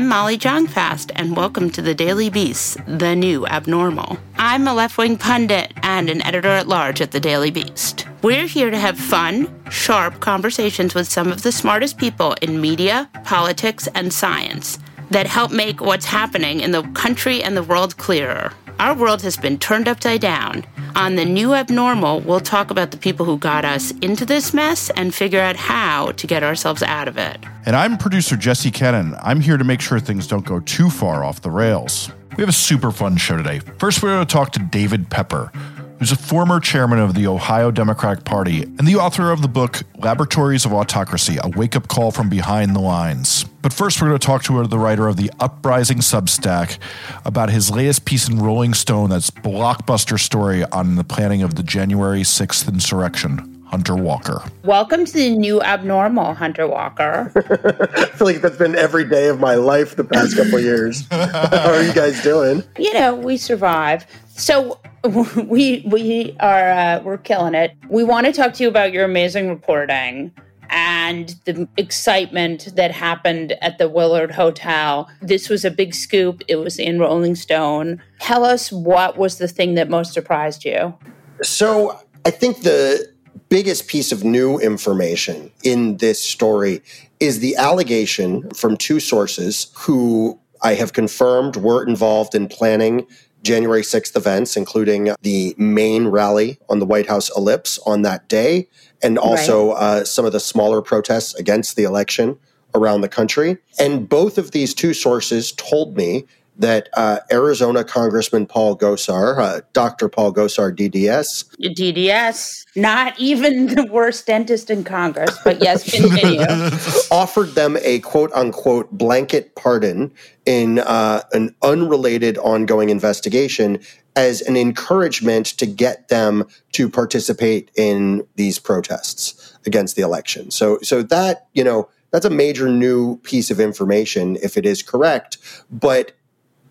I'm Molly Jong-Fast, and welcome to the Daily Beast, the new abnormal. I'm a left wing pundit and an editor at large at the Daily Beast. We're here to have fun, sharp conversations with some of the smartest people in media, politics, and science that help make what's happening in the country and the world clearer. Our world has been turned upside down. On the new abnormal, we'll talk about the people who got us into this mess and figure out how to get ourselves out of it. And I'm producer Jesse Cannon. I'm here to make sure things don't go too far off the rails. We have a super fun show today. First, we're going to talk to David Pepper, who's a former chairman of the Ohio Democratic Party and the author of the book Laboratories of Autocracy A Wake Up Call from Behind the Lines. But first, we're going to talk to the writer of the Uprising Substack about his latest piece in Rolling Stone that's blockbuster story on the planning of the January 6th insurrection. Hunter Walker. Welcome to the new abnormal, Hunter Walker. I feel like that's been every day of my life the past couple years. How are you guys doing? You know, we survive. So we we are uh, we're killing it. We want to talk to you about your amazing reporting and the excitement that happened at the Willard Hotel. This was a big scoop. It was in Rolling Stone. Tell us what was the thing that most surprised you? So, I think the biggest piece of new information in this story is the allegation from two sources who I have confirmed were involved in planning January 6th events, including the main rally on the White House ellipse on that day, and also right. uh, some of the smaller protests against the election around the country. And both of these two sources told me that uh, Arizona Congressman Paul Gosar, uh, Dr. Paul Gosar, DDS. DDS, not even the worst dentist in Congress, but yes, continue. offered them a quote unquote blanket pardon in uh, an unrelated ongoing investigation as an encouragement to get them to participate in these protests against the election. So, so that, you know, that's a major new piece of information if it is correct. But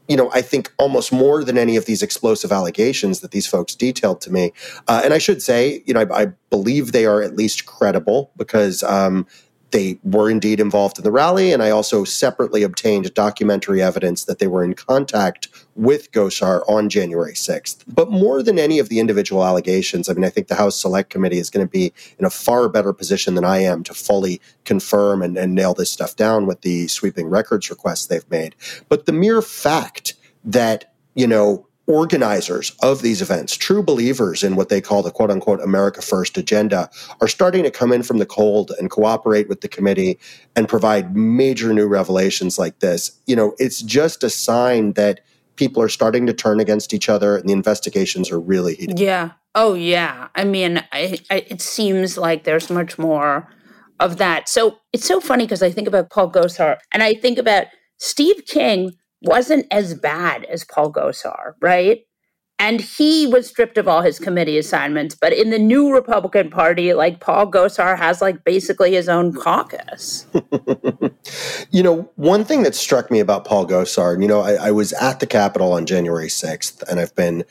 you know, I think almost more than any of these explosive allegations that these folks detailed to me. Uh, and I should say, you know, I, I, believe they are at least credible because um, they were indeed involved in the rally. And I also separately obtained documentary evidence that they were in contact with Gosar on January 6th. But more than any of the individual allegations, I mean, I think the House Select Committee is going to be in a far better position than I am to fully confirm and, and nail this stuff down with the sweeping records requests they've made. But the mere fact that, you know, organizers of these events, true believers in what they call the quote unquote America First agenda, are starting to come in from the cold and cooperate with the committee and provide major new revelations like this. You know, it's just a sign that people are starting to turn against each other and the investigations are really heating. Yeah. Oh, yeah. I mean, I, I, it seems like there's much more of that. So it's so funny because I think about Paul Gosar and I think about Steve King wasn't as bad as Paul Gosar, right? And he was stripped of all his committee assignments. But in the new Republican Party, like Paul Gosar has like basically his own caucus. you know, one thing that struck me about Paul Gosar, and you know, I, I was at the Capitol on January 6th, and I've been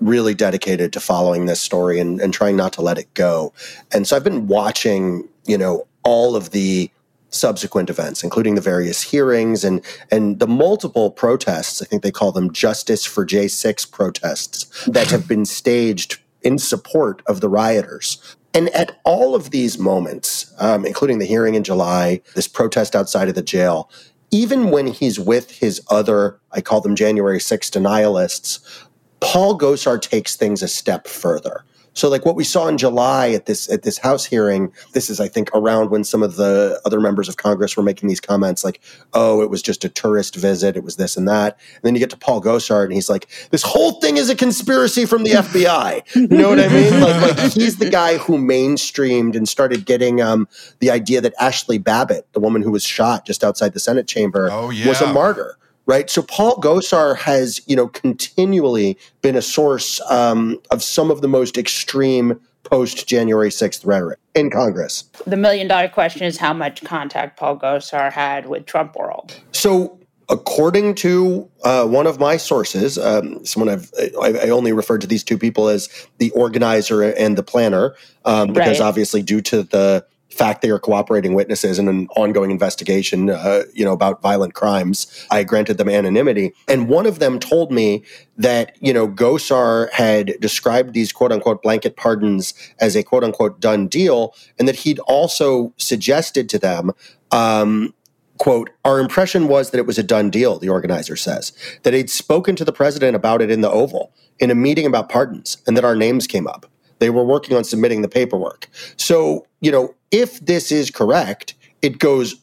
really dedicated to following this story and, and trying not to let it go. And so I've been watching, you know, all of the subsequent events, including the various hearings and and the multiple protests. I think they call them Justice for J6 protests that have been staged in support of the rioters. And at all of these moments, um, including the hearing in July, this protest outside of the jail, even when he's with his other, I call them January 6 denialists, Paul Gosar takes things a step further. So like what we saw in July at this at this House hearing, this is I think around when some of the other members of Congress were making these comments like, "Oh, it was just a tourist visit, it was this and that." And then you get to Paul Gosar and he's like, "This whole thing is a conspiracy from the FBI." You know what I mean? Like, like he's the guy who mainstreamed and started getting um, the idea that Ashley Babbitt, the woman who was shot just outside the Senate chamber, Oh, was a martyr right? So Paul Gosar has, you know, continually been a source um, of some of the most extreme post January 6th rhetoric in Congress. The million dollar question is how much contact Paul Gosar had with Trump world. So, according to uh, one of my sources, um, someone I've I, I only referred to these two people as the organizer and the planner, um, because Right. obviously, due to the fact they are cooperating witnesses in an ongoing investigation, uh, you know, about violent crimes, I granted them anonymity. And one of them told me that you know Gosar had described these quote unquote blanket pardons as a quote unquote done deal, and that he'd also suggested to them. Um, quote, our impression was that it was a done deal, the organizer says, that he'd spoken to the president about it in the Oval in a meeting about pardons and that our names came up. They were working on submitting the paperwork. So, you know, if this is correct, it goes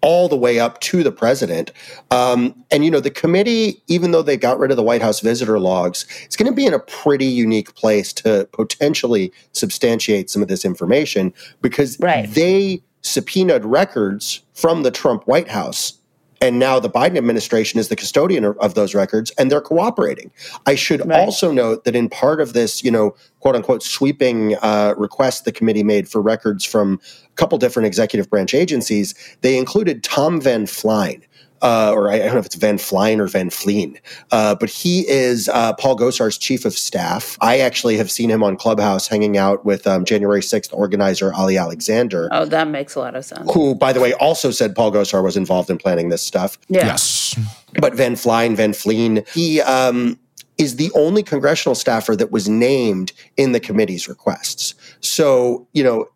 all the way up to the president. Um, and, you know, the committee, even though they got rid of the White House visitor logs, it's going to be in a pretty unique place to potentially substantiate some of this information because Right. they subpoenaed records from the Trump White House. And now the Biden administration is the custodian of, those records and they're cooperating. I should Right. also note that in part of this, you know, quote unquote sweeping uh, request the committee made for records from a couple different executive branch agencies, they included Tom Van Flein. Uh, or I don't know if it's Van Flein or Van Fleen, uh, but he is uh, Paul Gosar's chief of staff. I actually have seen him on Clubhouse hanging out with um, January 6th organizer Ali Alexander Oh, that makes a lot of sense. who, by the way, also said Paul Gosar was involved in planning this stuff. Yeah. Yes. But Van Flein, Van Fleen, he um, is the only congressional staffer that was named in the committee's requests. So, you know,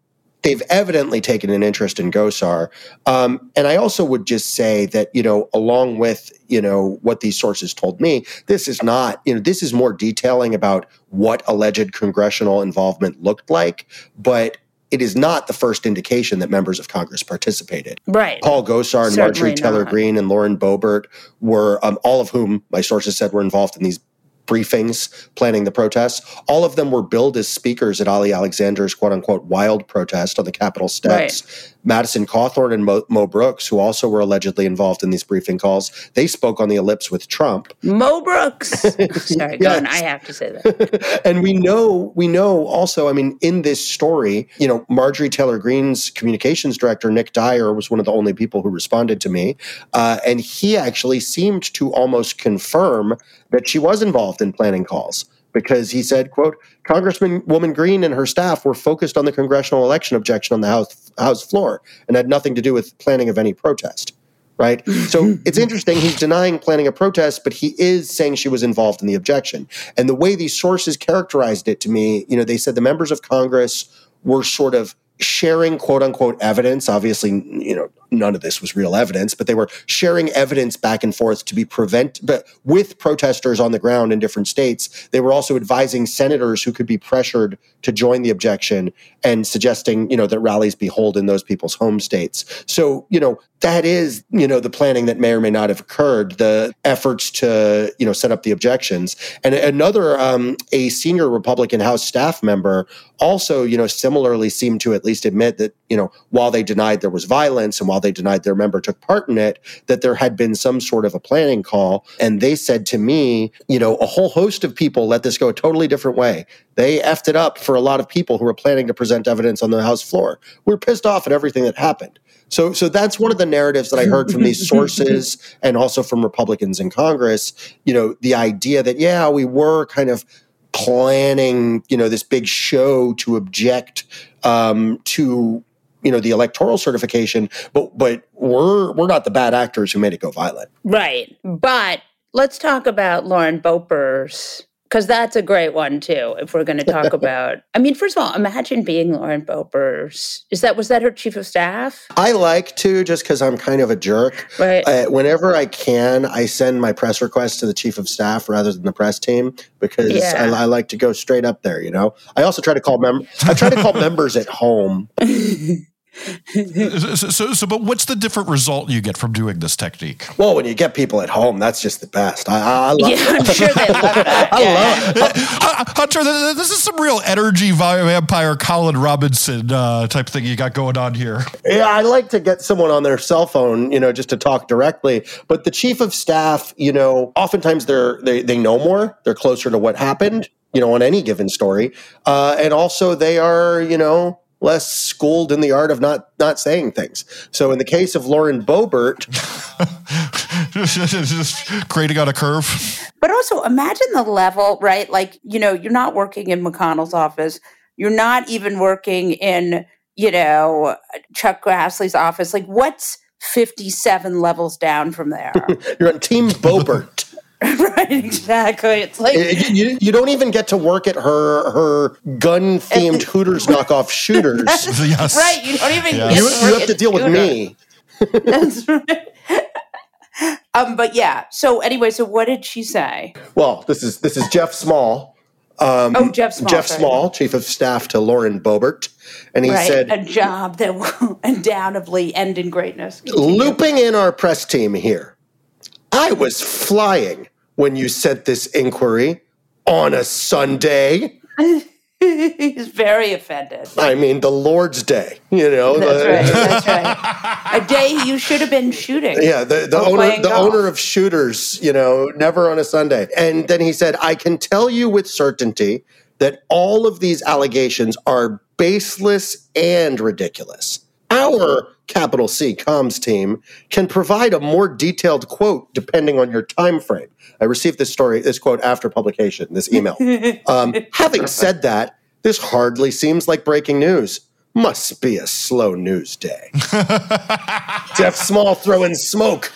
they've evidently taken an interest in Gosar. Um, and I also would just say that, you know, along with, you know, what these sources told me, this is not, you know, this is more detailing about what alleged congressional involvement looked like, but it is not the first indication that members of Congress participated. Right. Paul Gosar and Certainly Marjorie Taylor. Greene and Lauren Boebert were um, all of whom my sources said were involved in these briefings planning the protests. All of them were billed as speakers at Ali Alexander's quote unquote wild protest on the Capitol steps. Madison Cawthorn and Mo, Mo Brooks, who also were allegedly involved in these briefing calls, they spoke on the ellipse with Trump. Mo Brooks. Sorry, go on. I have to say that. and we know we know also i mean in this story you know marjorie taylor greene's communications director nick dyer was one of the only people who responded to me uh, and he actually seemed to almost confirm that she was involved in planning calls because he said quote congressman woman Greene and her staff were focused on the congressional election objection on the house house floor and had nothing to do with planning of any protest right? So it's interesting. He's denying planning a protest, but he is saying she was involved in the objection. And the way these sources characterized it to me, you know, they said the members of Congress were sort of sharing quote unquote evidence. Obviously, you know, none of this was real evidence, but they were sharing evidence back and forth to be prevent, but with protesters on the ground in different states. They were also advising senators who could be pressured to join the objection and suggesting, you know, that rallies be held in those people's home states. So, you know, that is, you know, the planning that may or may not have occurred, the efforts to, you know, set up the objections. And another, um, a senior Republican House staff member also, you know, similarly seemed to at least admit that, you know, while they denied there was violence and while they denied their member took part in it, that there had been some sort of a planning call. And they said to me, you know, a whole host of people let this go a totally different way. They effed it up for a lot of people who were planning to present evidence on the House floor. We're pissed off at everything that happened. So, so that's one of the narratives that I heard from these sources and also from Republicans in Congress. You know, the idea that, yeah, we were kind of planning, you know, this big show to object um, to, you know, the electoral certification, but but we're we're not the bad actors who made it go violent. Right. But let's talk about Lauren Boebert's because that's a great one too. If we're going to talk about, I mean, first of all, imagine being Lauren Boebert. Is that was that her chief of staff? I like to just because I'm kind of a jerk. Right. Uh, whenever I can, I send my press request to the chief of staff rather than the press team because Yeah. I, I like to go straight up there. You know, I also try to call mem- I try to call members at home. So, so, so, but what's the different result you get from doing this technique? Well, when you get people at home, that's just the best. I, I, I love. Yeah, I'm sure they love that. I yeah. love. Uh, Hunter, th- th- this is some real energy vampire Colin Robinson uh, type thing you got going on here. Yeah, I like to get someone on their cell phone, you know, just to talk directly. But the chief of staff, you know, oftentimes they're they they know more. They're closer to what happened, you know, on any given story, uh, and also they are, you know, less schooled in the art of not not saying things. So in the case of Lauren Boebert, Just grading on a curve. But also imagine the level, right? Like, you know, you're not working in McConnell's office. You're not even working in, you know, Chuck Grassley's office. Like, what's 57 levels down from there? you're on Team Boebert. right, exactly. It's like, you, you- you don't even get to work at her her gun themed Hooters knockoff shooters. yes. right, you don't even Yeah. get You, to you have to at deal with me. That's right. um, but yeah. So anyway, so what did she say? Well, this is this is Jeff Small. Um, Oh, Jeff Small. Jeff sorry. Small, chief of staff to Lauren Boebert, and he right, said, a job that will undoubtedly end in greatness. looping in our press team here. I was flying when you sent this inquiry on a Sunday. He's very offended. I mean, the Lord's Day. You know, That's the- right. That's right. A day you should have been shooting. Yeah, the, the owner the golf. owner of shooters, you know, never on a Sunday. And then he said, I can tell you with certainty that all of these allegations are baseless and ridiculous. Our capital C comms team can provide a more detailed quote depending on your time frame. I received this story, this quote after publication, this email. Um, having said that, this hardly seems like breaking news. Must be a slow news day. Jeff Small throwing smoke.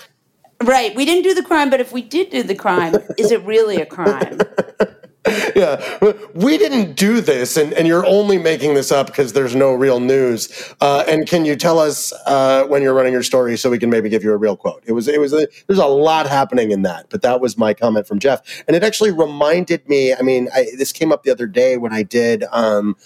Right. We didn't do the crime, but if we did do the crime, is it really a crime? Yeah, we didn't do this, and, and you're only making this up because there's no real news. Uh, and can you tell us uh, when you're running your story so we can maybe give you a real quote? It was it was a, there's a lot happening in that, but that was my comment from Jeff, and it actually reminded me. I mean, I, this came up the other day when I did. Um,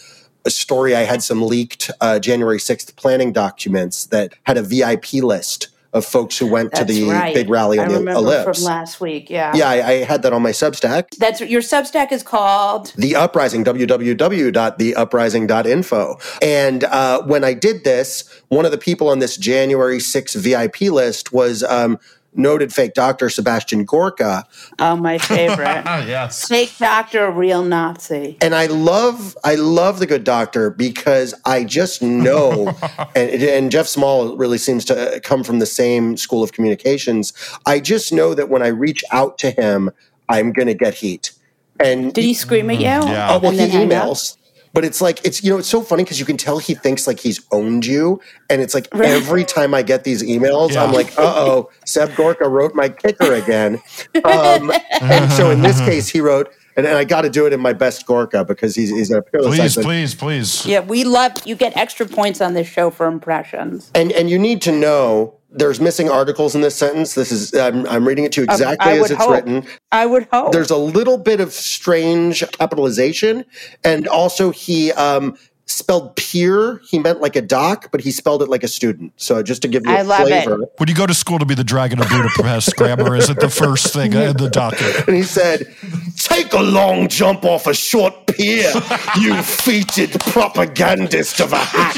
a story I had some leaked uh, January 6th planning documents that had a VIP list of folks who went to the right. big rally I on the remember ellipse. from last week. Yeah. yeah, I, I had that on my Substack. That's your Substack is called. The Uprising, www.theuprising.info. And uh, when I did this, one of the people on this January 6th VIP list was um, noted fake doctor Sebastian Gorka. Oh, my favorite. Oh, yes. Fake doctor, real Nazi. And I love, I love the good doctor because I just know, and, and Jeff Small really seems to come from the same school of communications. I just know that when I reach out to him, I'm going to get heat. And Did he scream at you? Mm, yeah. Oh, well, he then up? emails. But it's like it's you know it's so funny because you can tell he thinks like he's owned you, and it's like Right. every time I get these emails, I'm like, uh oh, Seb Gorka wrote my kicker again. Um, and so in this case, he wrote, and, and I got to do it in my best Gorka because he's he's a peerless Please, accent. please, please. Yeah, we love you get extra points on this show for impressions. And and you need to know there's missing articles in this sentence. This is I'm, I'm reading it to you exactly as it's hope. written. I would hope. there's a little bit of strange capitalization and also he um spelled peer he meant like a doc but he spelled it like a student so just to give you a I love it. flavor When you go to school to be the Dragon of Budapest, grammar isn't the first thing in the docket. and he said take a long jump off a short pier you feated propagandist of a hack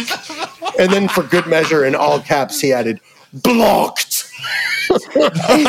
and then for good measure in all caps he added blocked Wait,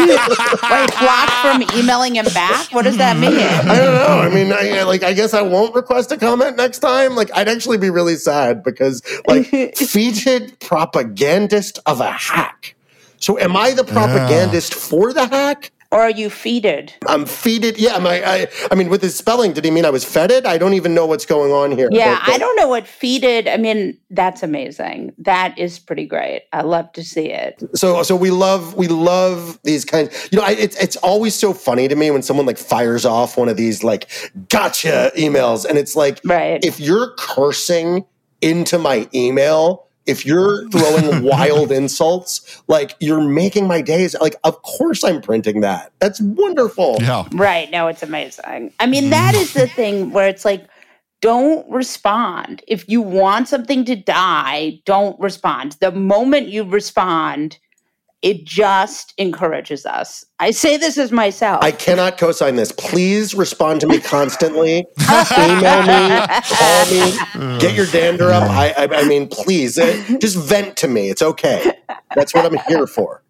blocked from emailing him back? What does that mean? I don't know. I mean, I, I- like, I guess I won't request a comment next time. Like, I'd actually be really sad because, like, featured propagandist of a hack. So, am I the propagandist ah. for the hack? Or are you feeded? I'm feeded. Yeah, my, I, I mean, with his spelling, did he mean I was feted? I don't even know what's going on here. Yeah, But- but- I don't know what feeded. I mean, that's amazing. That is pretty great. I love to see it. so so we love we love these kinds you know I, it's it's always so funny to me when someone like fires off one of these like gotcha emails and it's like Right. if you're cursing into my email if you're throwing wild insults like you're making my days like of course i'm printing that that's wonderful Yeah. Right. No, it's amazing. I mean, that is the thing where it's like, don't respond. If you want something to die, don't respond. The moment you respond, it just encourages us. I say this as myself. I cannot co-sign this. Please respond to me constantly. Email me, call me, get your dander up. I, I, I mean, please, uh, just vent to me. It's okay. That's what I'm here for.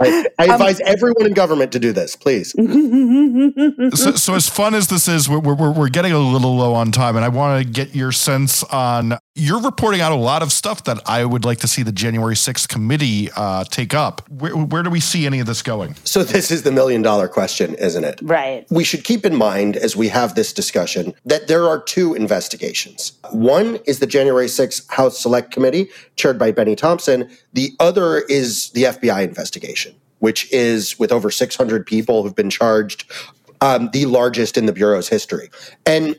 I, I advise everyone in government to do this, please. so, so as fun as this is, we're, we're, we're getting a little low on time, and I want to get your sense on. You're reporting out a lot of stuff that I would like to see the January 6th committee uh, take up. Where, where do we see any of this going? So this is the million dollar question, isn't it? right. We should keep in mind as we have this discussion that there are two investigations. One is the January 6th House Select Committee, chaired by Bennie Thompson. The other is the FBI investigation, which is with over 600 people who've been charged, um, the largest in the Bureau's history. And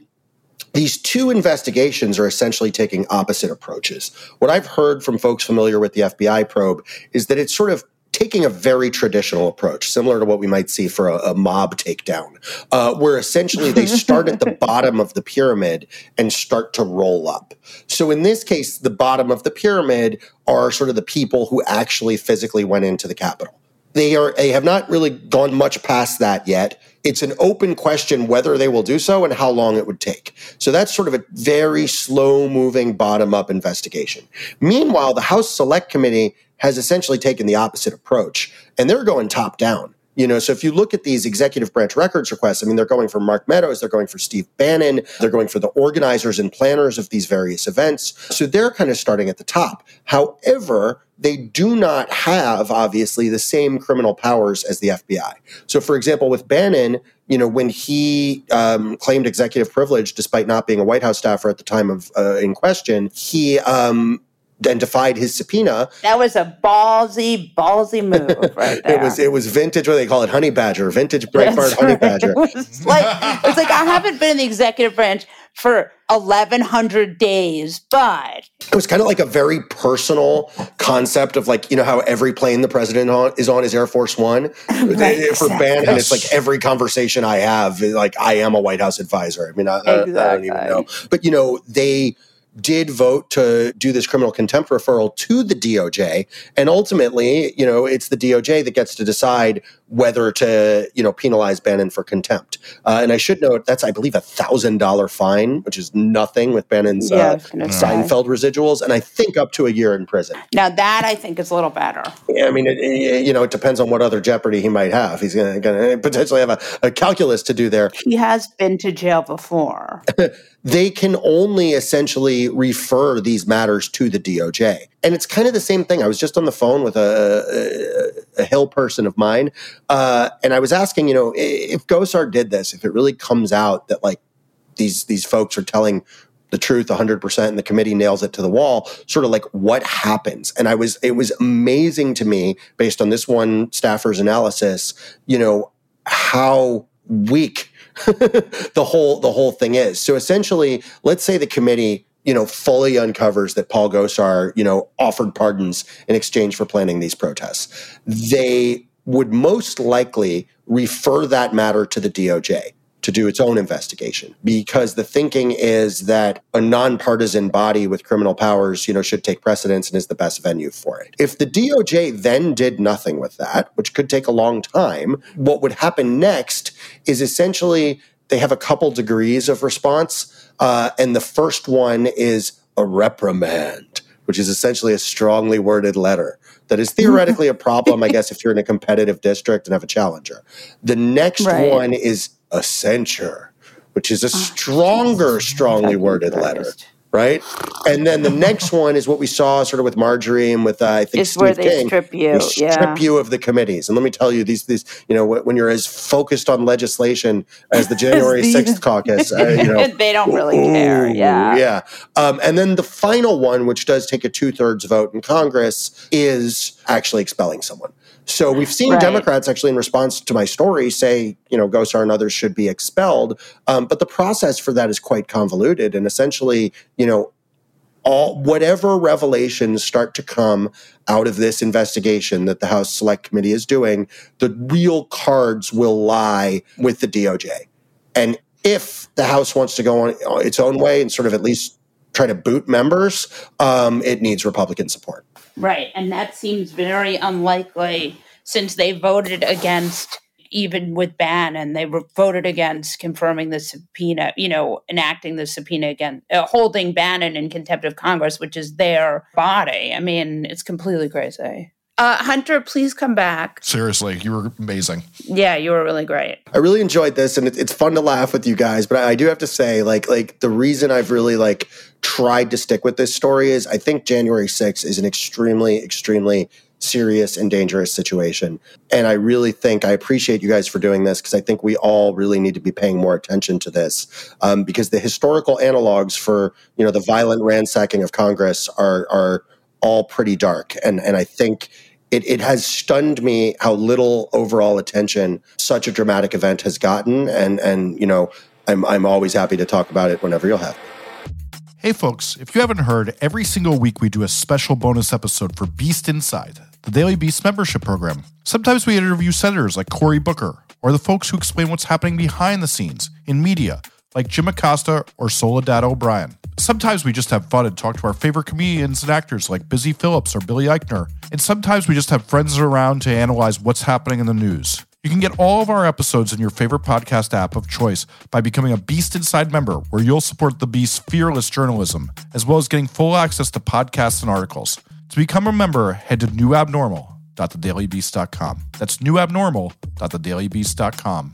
these two investigations are essentially taking opposite approaches. What I've heard from folks familiar with the FBI probe is that it's sort of taking a very traditional approach, similar to what we might see for a, a mob takedown, uh, where essentially they start at the bottom of the pyramid and start to roll up. So in this case, the bottom of the pyramid are sort of the people who actually physically went into the Capitol. They are they have not really gone much past that yet. It's an open question whether they will do so and how long it would take. So that's sort of a very slow moving bottom up investigation. Meanwhile, the House Select Committee has essentially taken the opposite approach and they're going top down. You know, so if you look at these executive branch records requests, I mean, they're going for Mark Meadows, they're going for Steve Bannon, they're going for the organizers and planners of these various events. So they're kind of starting at the top. However, they do not have, obviously, the same criminal powers as the FBI. So, for example, with Bannon, you know, when he um, claimed executive privilege despite not being a White House staffer at the time of uh, in question, he um, then defied his subpoena That was a ballsy, ballsy move right there. it was it was vintage. What they call it? Honey Badger, vintage Breitbart That's Honey right. Badger. It was like it's like I haven't been in the executive branch for eleven hundred days, but It was kind of like a very personal concept of like you know how every plane the president on, is on is Air Force One Right, for Bannon. Yes. It's like every conversation I have, like I am a White House advisor. I mean, I, I- I don't even know, but you know they did vote to do this criminal contempt referral to the DOJ. And ultimately, you know, it's the DOJ that gets to decide whether to, you know, penalize Bannon for contempt. Uh, and I should note that's, I believe, a thousand dollar fine, which is nothing with Bannon's Yeah, uh, gonna say. Seinfeld residuals, and I think up to a year in prison. now that I think is a little better. I mean, it, it- you know, it depends on what other jeopardy he might have. He's going to potentially have a, a calculus to do there. He has been to jail before. they can only essentially refer these matters to the DOJ. And it's kind of the same thing. I was just on the phone with a, a, a Hill person of mine, uh, and I was asking, you know, if Gosar did this, if it really comes out that like these these folks are telling the truth 100% and the committee nails it to the wall sort of like what happens and i was it was amazing to me based on this one staffer's analysis you know how weak the whole the whole thing is. So essentially let's say the committee you know fully uncovers that paul gosar you know offered pardons in exchange for planning these protests. They would most likely refer that matter to the doj to do its own investigation because the thinking is that a nonpartisan body with criminal powers, you know, should take precedence and is the best venue for it. If the DOJ then did nothing with that, which could take a long time, what would happen next is essentially they have a couple degrees of response, uh, and the first one is a reprimand, which is essentially a strongly worded letter that is theoretically a problem, I guess, if you're in a competitive district and have a challenger. The next Right. one is a censure, which is a stronger, strongly worded letter, right? And then the next one is what we saw sort of with Marjorie and with uh, I think It's Steve where they King. strip you, They strip yeah. you of the committees. And let me tell you, these these you know when you're as focused on legislation as the January sixth caucus, uh, you know. they don't really care. Yeah. Yeah. Um, and then the final one, which does take a two thirds vote in Congress, is actually expelling someone. So we've seen Right. Democrats actually, in response to my story, say, you know, Gosar and others should be expelled. Um, but the process for that is quite convoluted. And essentially, you know, all whatever revelations start to come out of this investigation that the House Select Committee is doing, the real cards will lie with the DOJ. And if the House wants to go on its own way and sort of at least try to boot members, um, it needs Republican support. Right. And that seems very unlikely since they voted against, even with Bannon, they voted against confirming the subpoena, you know, enacting the subpoena again, uh, holding Bannon in contempt of Congress, which is their body. I mean, it's completely crazy. Uh, Hunter, please come back. Seriously, you were amazing. Yeah, you were really great. I really enjoyed this, and it, it's fun to laugh with you guys. But I, I do have to say, like, like the reason I've really like tried to stick with this story is I think January 6th is an extremely, extremely serious and dangerous situation. And I really think I appreciate you guys for doing this because I think we all really need to be paying more attention to this um, because the historical analogs for you know the violent ransacking of Congress are are all pretty dark, and and I think it, it has stunned me how little overall attention such a dramatic event has gotten. And, and you know, I'm, I'm always happy to talk about it whenever you'll have. Hey, folks, if you haven't heard, every single week we do a special bonus episode for Beast Inside, the Daily Beast membership program. Sometimes we interview senators like Cory Booker, or the folks who explain what's happening behind the scenes in media, like Jim Acosta or Soledad O'Brien. Sometimes we just have fun and talk to our favorite comedians and actors like Busy Phillips or Billy Eichner. And sometimes we just have friends around to analyze what's happening in the news. You can get all of our episodes in your favorite podcast app of choice by becoming a Beast Inside member, where you'll support the Beast's fearless journalism, as well as getting full access to podcasts and articles. To become a member, head to newabnormal.thedailybeast.com. That's newabnormal.thedailybeast.com.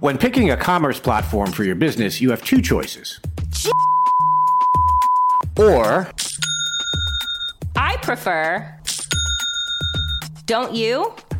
When picking a commerce platform for your business, you have two choices. Or I prefer. Don't you?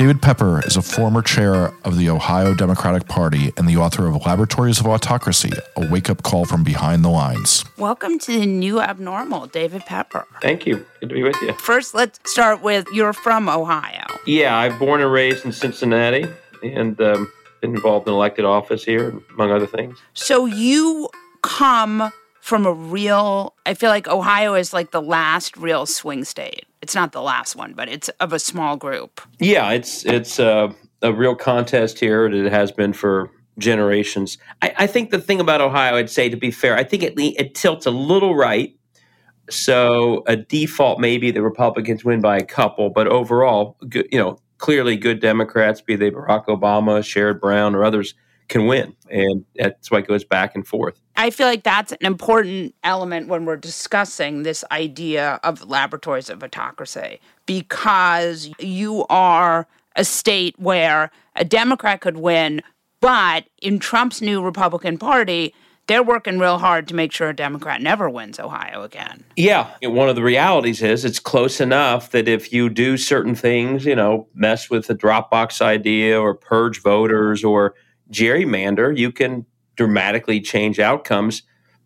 David Pepper is a former chair of the Ohio Democratic Party and the author of Laboratories of Autocracy, a wake up call from behind the lines. Welcome to the new abnormal, David Pepper. Thank you. Good to be with you. First, let's start with you're from Ohio. Yeah, I'm born and raised in Cincinnati and um, been involved in elected office here, among other things. So you come from a real, I feel like Ohio is like the last real swing state. It's not the last one, but it's of a small group. Yeah, it's it's uh, a real contest here. It has been for generations. I, I, think the thing about Ohio, I'd say, to be fair, I think it, it tilts a little right. So a default maybe the Republicans win by a couple, but overall, good, you know, clearly good Democrats, be they Barack Obama, Sherrod Brown, or others, can win. And that's why it goes back and forth. I feel like that's an important element when we're discussing this idea of laboratories of autocracy because you are a state where a Democrat could win, but in Trump's new Republican Party, they're working real hard to make sure a Democrat never wins Ohio again. Yeah. One of the realities is it's close enough that if you do certain things, you know, mess with the Dropbox idea or purge voters or gerrymander, you can dramatically change outcomes,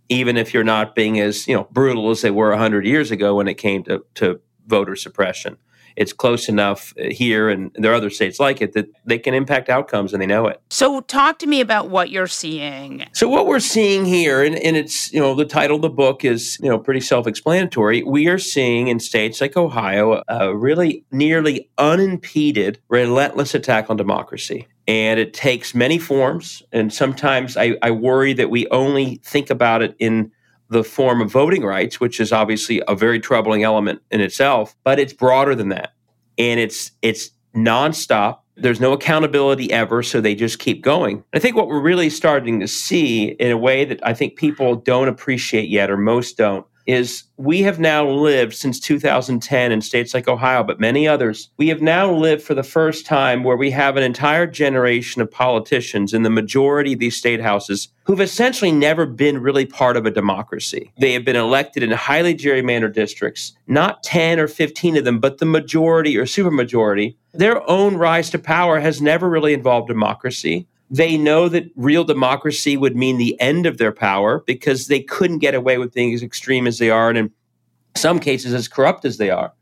even if you're not being as you know brutal as they were 100 years ago when it came to, to voter suppression it's close enough uh, here and there are other states like it that they can impact outcomes and they know it. So talk to me about what you're seeing. So what we're seeing here and, and it's you know the title of the book is you know pretty self-explanatory. We are seeing in states like Ohio a really nearly unimpeded relentless attack on democracy. And it takes many forms. And sometimes I, I worry that we only think about it in the form of voting rights, which is obviously a very troubling element in itself, but it's broader than that. And it's it's nonstop. There's no accountability ever, so they just keep going. I think what we're really starting to see in a way that I think people don't appreciate yet, or most don't, is we have now lived since 2010 in states like Ohio, but many others. We have now lived for the first time where we have an entire generation of politicians in the majority of these state houses who've essentially never been really part of a democracy. They have been elected in highly gerrymandered districts, not 10 or 15 of them, but the majority or supermajority. Their own rise to power has never really involved democracy. They know that real democracy would mean the end of their power because they couldn't get away with being as extreme as they are and in some cases as corrupt as they are.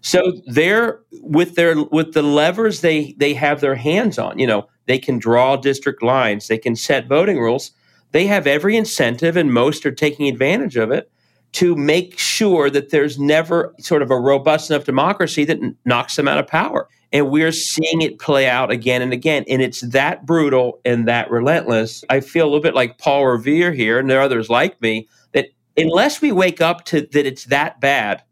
So they're with their with the levers they they have their hands on. You know, they can draw district lines, they can set voting rules. They have every incentive, and most are taking advantage of it to make sure that there's never sort of a robust enough democracy that knocks them out of power. And we're seeing it play out again and again. And it's that brutal and that relentless. I feel a little bit like Paul Revere here, and there are others like me, that unless we wake up to that it's that bad,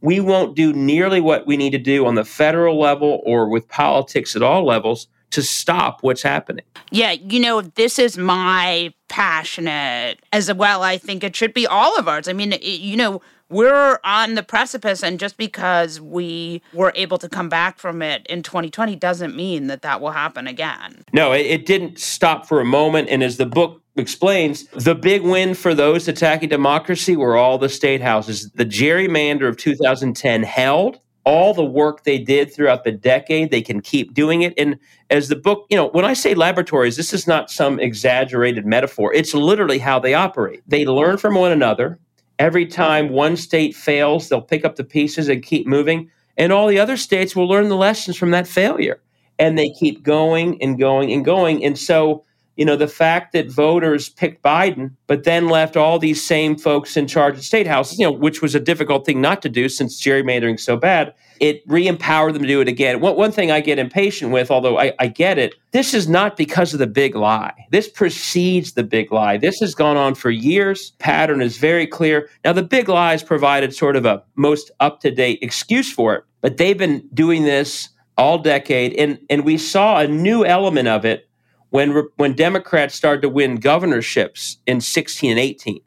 we won't do nearly what we need to do on the federal level or with politics at all levels to stop what's happening. Yeah, you know, this is my passionate as well. I think it should be all of ours. I mean, it, you know, we're on the precipice and just because we were able to come back from it in 2020 doesn't mean that that will happen again. No it, it, didn't stop for a moment and as the book explains the big win for those attacking democracy were all the state houses. The gerrymander of 2010 held all the work they did throughout the decade. They can keep doing it. And as the book you know when i say laboratories this is not some exaggerated metaphor. It's literally how they operate. They learn from one another Every time one state fails, they'll pick up the pieces and keep moving. And all the other states will learn the lessons from that failure. And they keep going and going and going. And so you know, the fact that voters picked Biden, but then left all these same folks in charge of state houses, you know, which was a difficult thing not to do since gerrymandering's so bad, it re-empowered them to do it again. One, one thing I get impatient with, although I, I get it, this is not because of the big lie. This precedes the big lie. This has gone on for years. Pattern is very clear. Now, the big lie has provided sort of a most up-to-date excuse for it, but they've been doing this all decade, and and we saw a new element of it when when Democrats started to win governorships in 16 and 18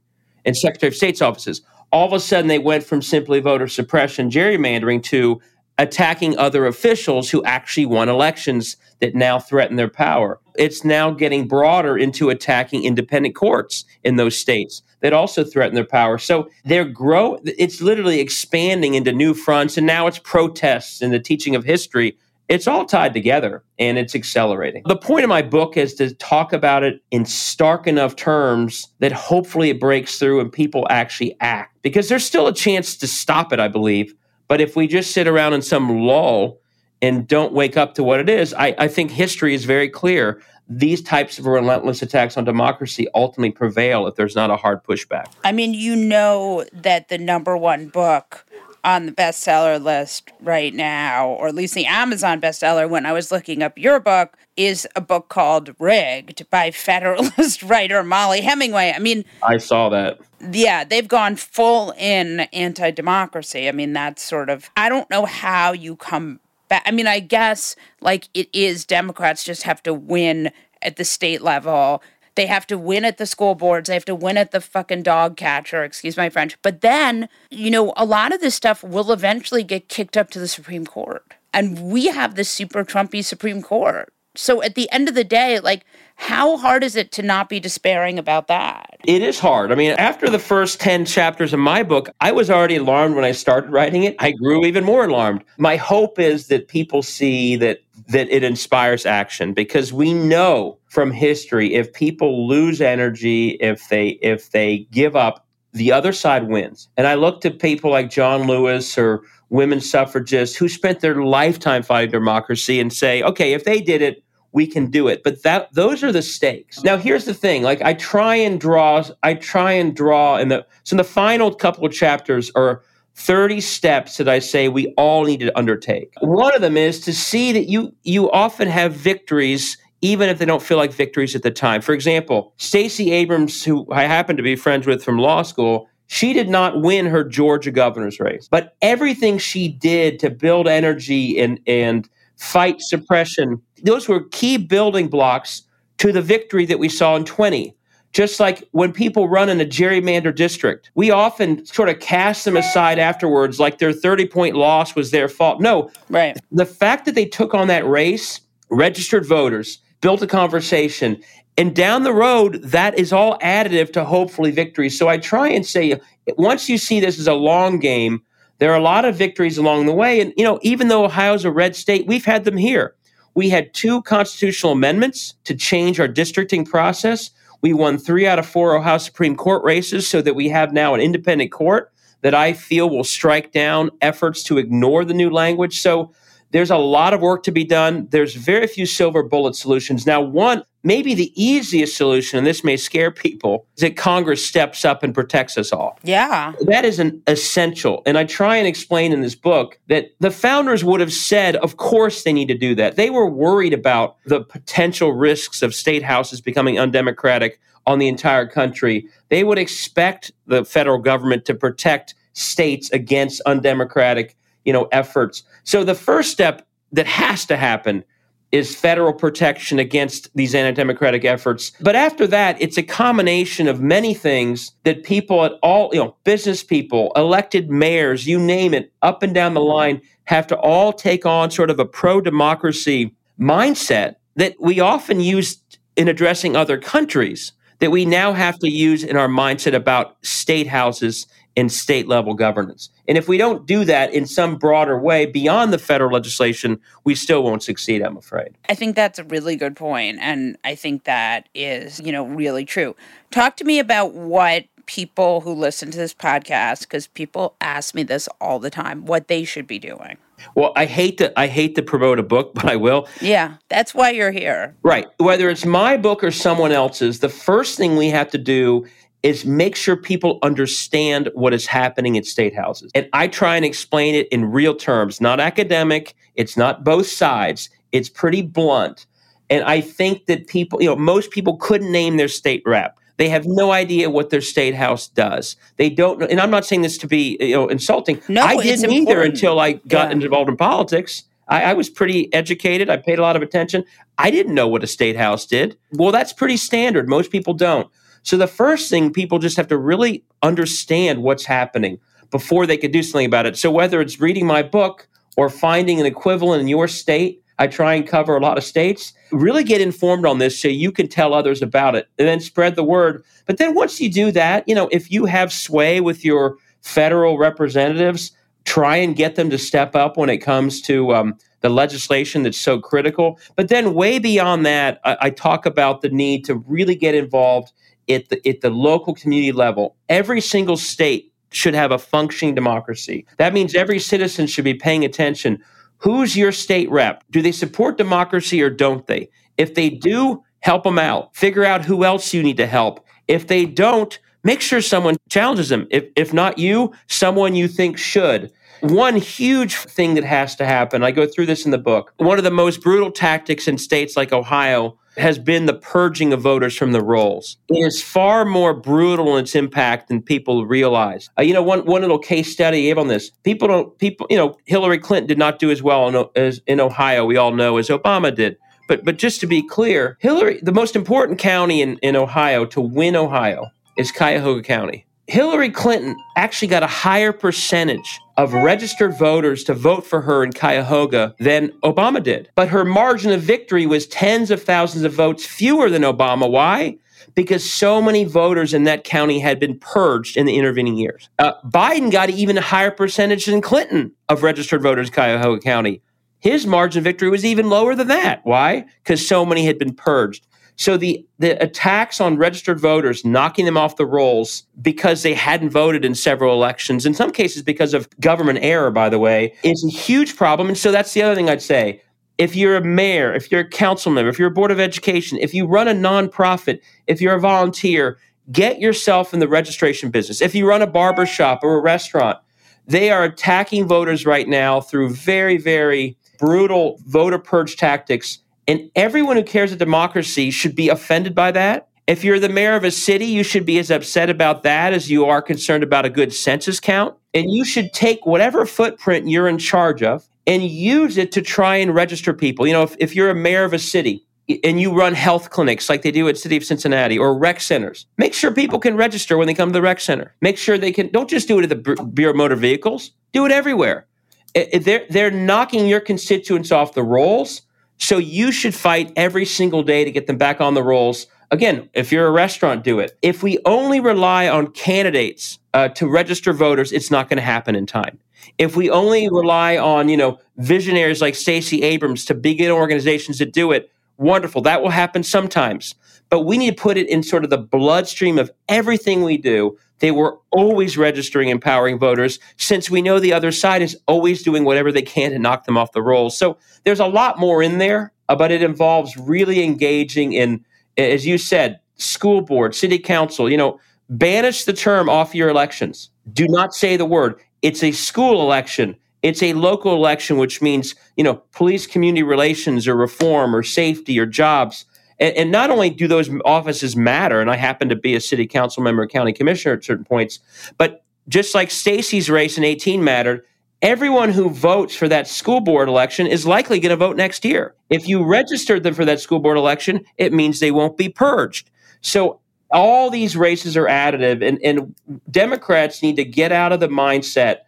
and Secretary of State's offices, all of a sudden they went from simply voter suppression, gerrymandering to attacking other officials who actually won elections that now threaten their power. It's now getting broader into attacking independent courts in those states that also threaten their power. So they're grow it's literally expanding into new fronts and now it's protests and the teaching of history it's all tied together and it's accelerating. The point of my book is to talk about it in stark enough terms that hopefully it breaks through and people actually act because there's still a chance to stop it, I believe. But if we just sit around in some lull and don't wake up to what it is, I, I think history is very clear. These types of relentless attacks on democracy ultimately prevail if there's not a hard pushback. I mean, you know that the number one book on the bestseller list right now, or at least the Amazon bestseller when I was looking up your book, is a book called Rigged by Federalist writer Mollie Hemingway. I mean, I saw that. Yeah, they've gone full in anti democracy. I mean, that's sort of, I don't know how you come back. I mean, I guess like it is Democrats just have to win at the state level they have to win at the school boards. They have to win at the fucking dog catcher, excuse my French. But then, you know, a lot of this stuff will eventually get kicked up to the Supreme Court. And we have this super Trumpy Supreme Court. So at the end of the day, like, how hard is it to not be despairing about that? It is hard. I mean, after the first 10 chapters of my book, I was already alarmed when I started writing it. I grew even more alarmed. My hope is that people see that that it inspires action because we know from history if people lose energy, if they if they give up, the other side wins. And I look to people like John Lewis or women suffragists who spent their lifetime fighting democracy and say, okay, if they did it, we can do it. But that those are the stakes. Now here's the thing. Like I try and draw I try and draw in the so in the final couple of chapters are 30 steps that I say we all need to undertake. One of them is to see that you you often have victories even if they don't feel like victories at the time. For example, Stacey Abrams who I happen to be friends with from law school, she did not win her Georgia governor's race, but everything she did to build energy and and fight suppression, those were key building blocks to the victory that we saw in 20. Just like when people run in a gerrymandered district, we often sort of cast them aside afterwards, like their 30 point loss was their fault. No, right. The fact that they took on that race, registered voters, built a conversation, and down the road, that is all additive to hopefully victory. So I try and say, once you see this as a long game, there are a lot of victories along the way. And, you know, even though Ohio's a red state, we've had them here. We had two constitutional amendments to change our districting process. We won three out of four Ohio Supreme Court races so that we have now an independent court that I feel will strike down efforts to ignore the new language. So there's a lot of work to be done. There's very few silver bullet solutions. Now, one, maybe the easiest solution, and this may scare people, is that Congress steps up and protects us all. Yeah. That is an essential. And I try and explain in this book that the founders would have said, of course, they need to do that. They were worried about the potential risks of state houses becoming undemocratic on the entire country. They would expect the federal government to protect states against undemocratic you know efforts so the first step that has to happen is federal protection against these anti-democratic efforts. But after that it's a combination of many things that people at all you know business people elected mayors you name it up and down the line have to all take on sort of a pro-democracy mindset that we often use in addressing other countries that we now have to use in our mindset about state houses and state level governance. And if we don't do that in some broader way beyond the federal legislation, we still won't succeed, I'm afraid. I think that's a really good point and I think that is, you know, really true. Talk to me about what people who listen to this podcast cuz people ask me this all the time, what they should be doing. Well, I hate to I hate to promote a book, but I will. Yeah, that's why you're here. Right. Whether it's my book or someone else's, the first thing we have to do is make sure people understand what is happening at state houses. And I try and explain it in real terms, not academic, it's not both sides. It's pretty blunt. And I think that people, you know, most people couldn't name their state rep. They have no idea what their state house does. They don't know, and I'm not saying this to be you know insulting. No, I didn't either until I got Yeah. involved in politics. I, I was pretty educated. I paid a lot of attention. I didn't know what a state house did. Well, that's pretty standard. Most people don't. So the first thing people just have to really understand what's happening before they could do something about it. So whether it's reading my book or finding an equivalent in your state, I try and cover a lot of states. Really get informed on this so you can tell others about it and then spread the word. But then once you do that, you know, if you have sway with your federal representatives, try and get them to step up when it comes to um, the legislation that's so critical. But then way beyond that, I, I talk about the need to really get involved at the at the local community level. Every single state should have a functioning democracy. That means every citizen should be paying attention. Who's your state rep? Do they support democracy or don't they? If they do, help them out. Figure out who else you need to help. If they don't, make sure someone challenges them. If, if not you, someone you think should. One huge thing that has to happen, I go through this in the book. One of the most brutal tactics in states like Ohio has been the purging of voters from the rolls. It is far more brutal in its impact than people realize. Uh, you know, one one little case study gave on this. People don't people. You know, Hillary Clinton did not do as well in, as in Ohio. We all know as Obama did. But but just to be clear, Hillary, the most important county in, in Ohio to win Ohio is Cuyahoga County. Hillary Clinton actually got a higher percentage of registered voters to vote for her in Cuyahoga than Obama did. But her margin of victory was tens of thousands of votes fewer than Obama. Why? Because so many voters in that county had been purged in the intervening years. Uh, Biden got even higher percentage than Clinton of registered voters in Cuyahoga County. His margin of victory was even lower than that. Why? Because so many had been purged. So the the attacks on registered voters, knocking them off the rolls because they hadn't voted in several elections, in some cases because of government error, by the way, is a huge problem. And so that's the other thing I'd say. If you're a mayor, if you're a council member, if you're a board of education, if you run a nonprofit, if you're a volunteer, get yourself in the registration business. If you run a barber shop or a restaurant, they are attacking voters right now through very, very brutal voter purge tactics. And everyone who cares about democracy should be offended by that. If you're the mayor of a city, you should be as upset about that as you are concerned about a good census count. And you should take whatever footprint you're in charge of and use it to try and register people. You know, if, if you're a mayor of a city and you run health clinics like they do at City of Cincinnati or rec centers, make sure people can register when they come to the rec center. Make sure they can, don't just do it at the Bureau of Motor Vehicles, do it everywhere. I- I- They're, they're knocking your constituents off the rolls. So you should fight every single day to get them back on the rolls. Again, if you're a restaurant, do it. If we only rely on candidates uh, to register voters, it's not going to happen in time. If we only rely on, you know, visionaries like Stacey Abrams to begin organizations that do it, wonderful. That will happen sometimes. But we need to put it in sort of the bloodstream of everything we do. They were always registering, empowering voters, since we know the other side is always doing whatever they can to knock them off the rolls. So there's a lot more in there, uh, but it involves really engaging in, as you said, school board, city council. You know, banish the term off your elections. Do not say the word. It's a school election. It's a local election, which means, you know, police community relations or reform or safety or jobs. And, and not only do those offices matter, and I happen to be a city council member, county commissioner at certain points, but just like Stacey's race in 18 mattered, everyone who votes for that school board election is likely going to vote next year. If you registered them for that school board election, it means they won't be purged. So all these races are additive, and, and Democrats need to get out of the mindset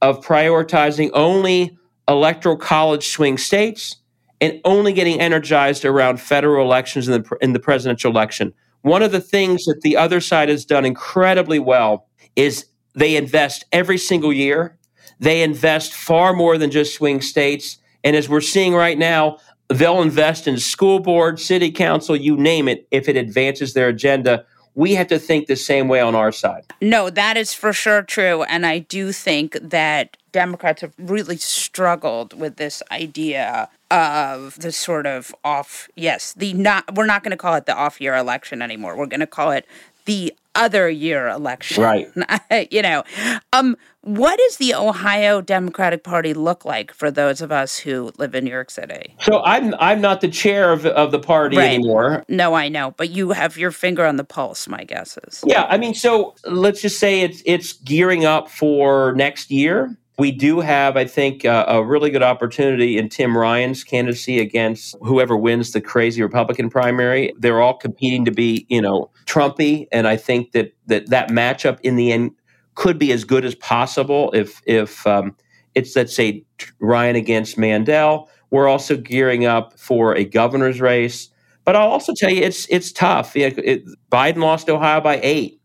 of prioritizing only electoral college swing states and only getting energized around federal elections in the, in the presidential election. One of the things that the other side has done incredibly well is they invest every single year. They invest far more than just swing states. And as we're seeing right now, they'll invest in school board, city council, you name it, if it advances their agenda. We have to think the same way on our side. No, that is for sure true. And I do think that Democrats have really struggled with this idea of the sort of off, yes, the not, we're not going to call it the off year election anymore. We're going to call it the other year election. Right. you know, um, what does the Ohio Democratic Party look like for those of us who live in New York City? So I'm I'm not the chair of, of the party Right. anymore. No, I know, but you have your finger on the pulse, my guess is. Yeah, I mean, so let's just say it's it's gearing up for next year. We do have, I think, uh, a really good opportunity in Tim Ryan's candidacy against whoever wins the crazy Republican primary. They're all competing to be, you know, Trumpy, and I think that that that matchup in the end could be as good as possible if if um, it's let's say Ryan against Mandel. We're also gearing up for a governor's race. But I'll also tell you, it's it's tough. It, Biden lost Ohio by eight.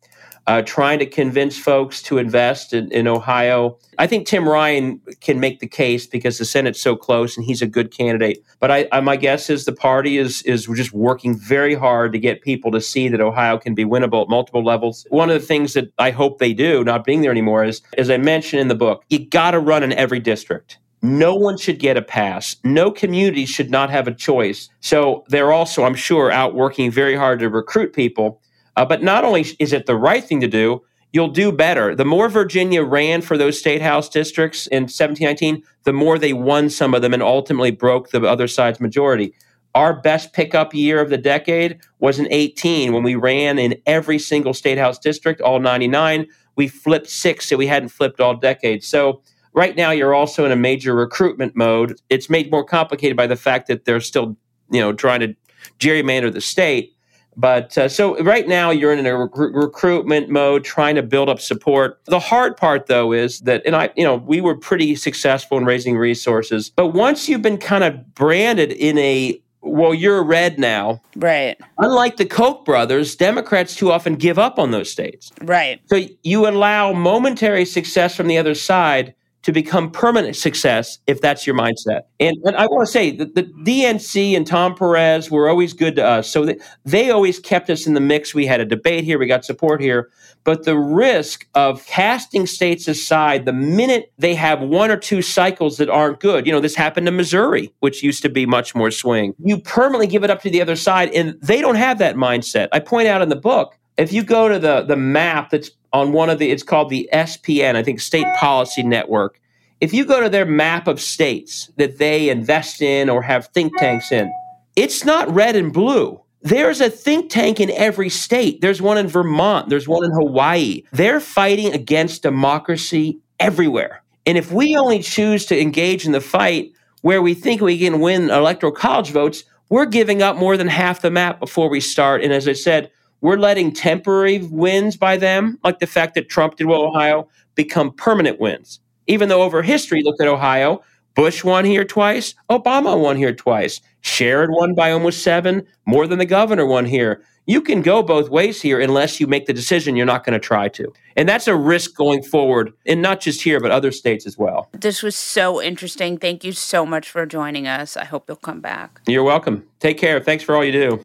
Uh, trying to convince folks to invest in, in Ohio. I think Tim Ryan can make the case because the Senate's so close and he's a good candidate. But I, I, my guess is the party is is just working very hard to get people to see that Ohio can be winnable at multiple levels. One of the things that I hope they do, not being there anymore, is as I mentioned in the book, you got to run in every district. No one should get a pass. No community should not have a choice. So they're also, I'm sure, out working very hard to recruit people. Uh, but not only is it the right thing to do, you'll do better. The more Virginia ran for those state house districts in 1719, the more they won some of them and ultimately broke the other side's majority. Our best pickup year of the decade was in 18 when we ran in every single state house district, all 99. We flipped six that we hadn't flipped all decade. So right now you're also in a major recruitment mode. It's made more complicated by the fact that they're still, you know, trying to gerrymander the state. But uh, so right now you're in a recru- recruitment mode, trying to build up support. The hard part, though, is that, and I, you know, we were pretty successful in raising resources. But once you've been kind of branded in a well, you're red now. Right. Unlike the Koch brothers, Democrats too often give up on those states. Right. So you allow momentary success from the other side to become permanent success if that's your mindset. And, and I want to say that the DNC and Tom Perez were always good to us. So they, always kept us in the mix. We had a debate here, we got support here. But the risk of casting states aside the minute they have one or two cycles that aren't good, you know, this happened to Missouri, which used to be much more swing. You permanently give it up to the other side, and they don't have that mindset. I point out in the book, if you go to the, the map that's on one of the, it's called the SPN, I think State Policy Network. If you go to their map of states that they invest in or have think tanks in, it's not red and blue. There's a think tank in every state. There's one in Vermont. There's one in Hawaii. They're fighting against democracy everywhere. And if we only choose to engage in the fight where we think we can win electoral college votes, we're giving up more than half the map before we start. And as I said, we're letting temporary wins by them, like the fact that Trump did well Ohio, become permanent wins. Even though over history, look at Ohio, Bush won here twice, Obama won here twice, Sherrod won by almost seven, more than the governor won here. You can go both ways here unless you make the decision you're not going to try to. And that's a risk going forward, and not just here, but other states as well. This was so interesting. Thank you so much for joining us. I hope you'll come back. You're welcome. Take care. Thanks for all you do.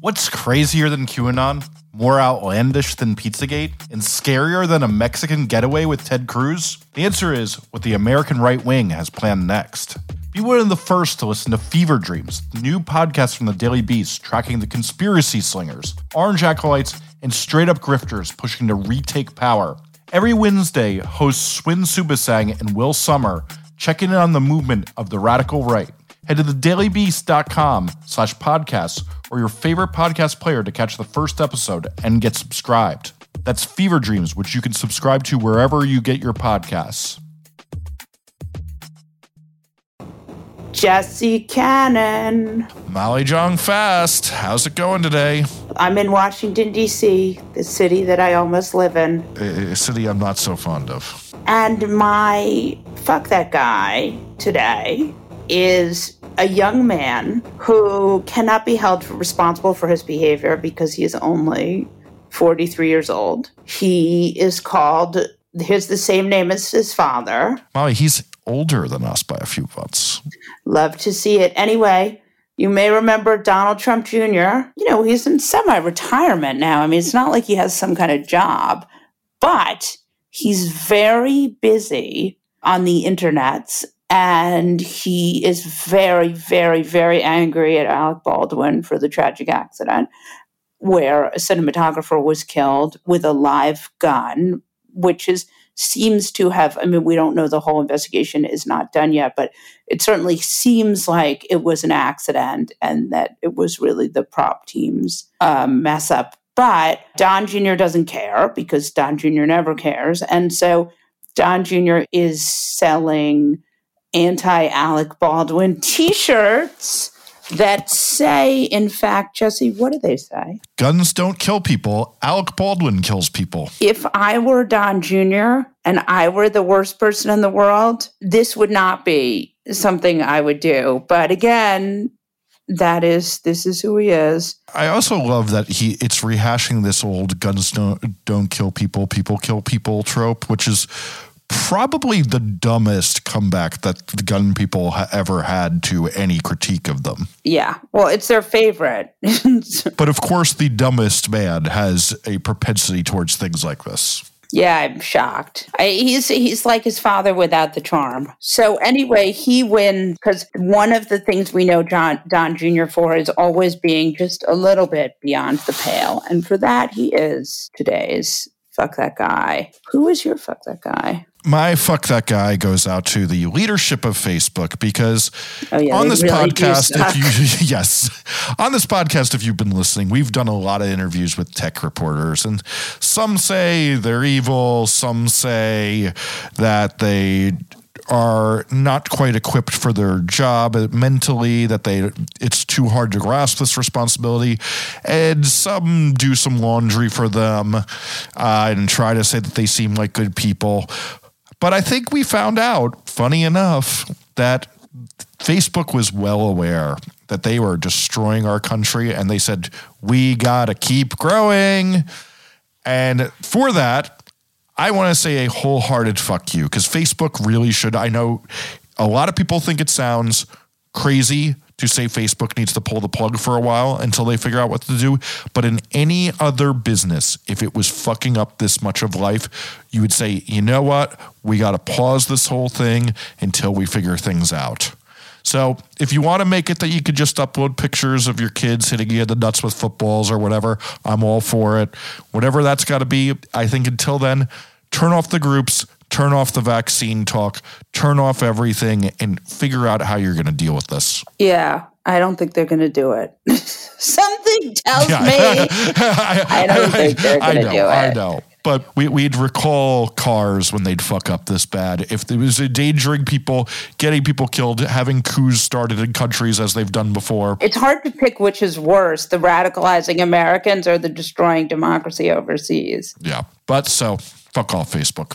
What's crazier than QAnon? More outlandish than Pizzagate? And scarier than a Mexican getaway with Ted Cruz? The answer is what the American right wing has planned next. Be one of the first to listen to Fever Dreams, the new podcast from the Daily Beast tracking the conspiracy slingers, orange acolytes, and straight up grifters pushing to retake power. Every Wednesday, hosts Swin Suebsaeng and Will Sommer check in on the movement of the radical right. Head to thedailybeast.com slash podcasts or your favorite podcast player to catch the first episode and get subscribed. That's Fever Dreams, which you can subscribe to wherever you get your podcasts. Jesse Cannon. Molly Jong Fast, how's it going today? I'm in Washington, D.C., the city that I almost live in. A city I'm not so fond of. And my fuck that guy today is a young man who cannot be held responsible for his behavior because he is only 43 years old. He is called, here's the same name as his father. Molly, he's older than us by a few months. Love to see it. Anyway, you may remember Donald Trump Jr. You know, he's in semi retirement now. I mean, it's not like he has some kind of job, but he's very busy on the internets and he is very, very, very angry at Alec Baldwin for the tragic accident where a cinematographer was killed with a live gun, which is seems to have i mean we don't know the whole investigation is not done yet but it certainly seems like it was an accident and that it was really the prop team's um, mess up. But don jr doesn't care because don jr never cares. And so don jr is selling anti-alec baldwin t-shirts that say, in fact, Jesse, what do they say? Guns don't kill people. Alec Baldwin kills people. If I were Don Jr. and I were the worst person in the world, this would not be something I would do. But again, that is this is who he is. I also love that he it's rehashing this old guns don't don't kill people, people kill people trope, which is probably the dumbest comeback that the gun people ha- ever had to any critique of them. Yeah. Well, it's their favorite. but of course, the dumbest man has a propensity towards things like this. Yeah, I'm shocked. I, he's he's like his father without the charm. So anyway, he wins because one of the things we know John Don Jr. for is always being just a little bit beyond the pale, and for that he is today's fuck that guy. Who is your fuck that guy? My fuck that guy goes out to the leadership of Facebook because oh, yeah, on this really podcast, if you yes, on this podcast, if you've been listening, we've done a lot of interviews with tech reporters, and some say they're evil, some say that they are not quite equipped for their job mentally that they it's too hard to grasp this responsibility and some do some laundry for them uh, and try to say that they seem like good people but I think we found out, funny enough, that Facebook was well aware that they were destroying our country and they said, we got to keep growing. And for that, I want to say a wholehearted fuck you because Facebook really should. I know a lot of people think it sounds crazy to say Facebook needs to pull the plug for a while until they figure out what to do. But in any other business, if it was fucking up this much of life, you would say, you know what? We got to pause this whole thing until we figure things out. So if you want to make it that you could just upload pictures of your kids hitting you in the nuts with footballs or whatever, I'm all for it. Whatever that's got to be, I think until then, turn off the groups, turn off the vaccine talk, turn off everything, and figure out how you're going to deal with this. Yeah, I don't think they're going to do it. Something tells yeah. me I, I, don't think they're going to do it. I know. But we, would recall cars when they'd fuck up this bad. If it was endangering people, getting people killed, having coups started in countries as they've done before. It's hard to pick which is worse the radicalizing Americans or the destroying democracy overseas. Yeah. But so, fuck off, Facebook.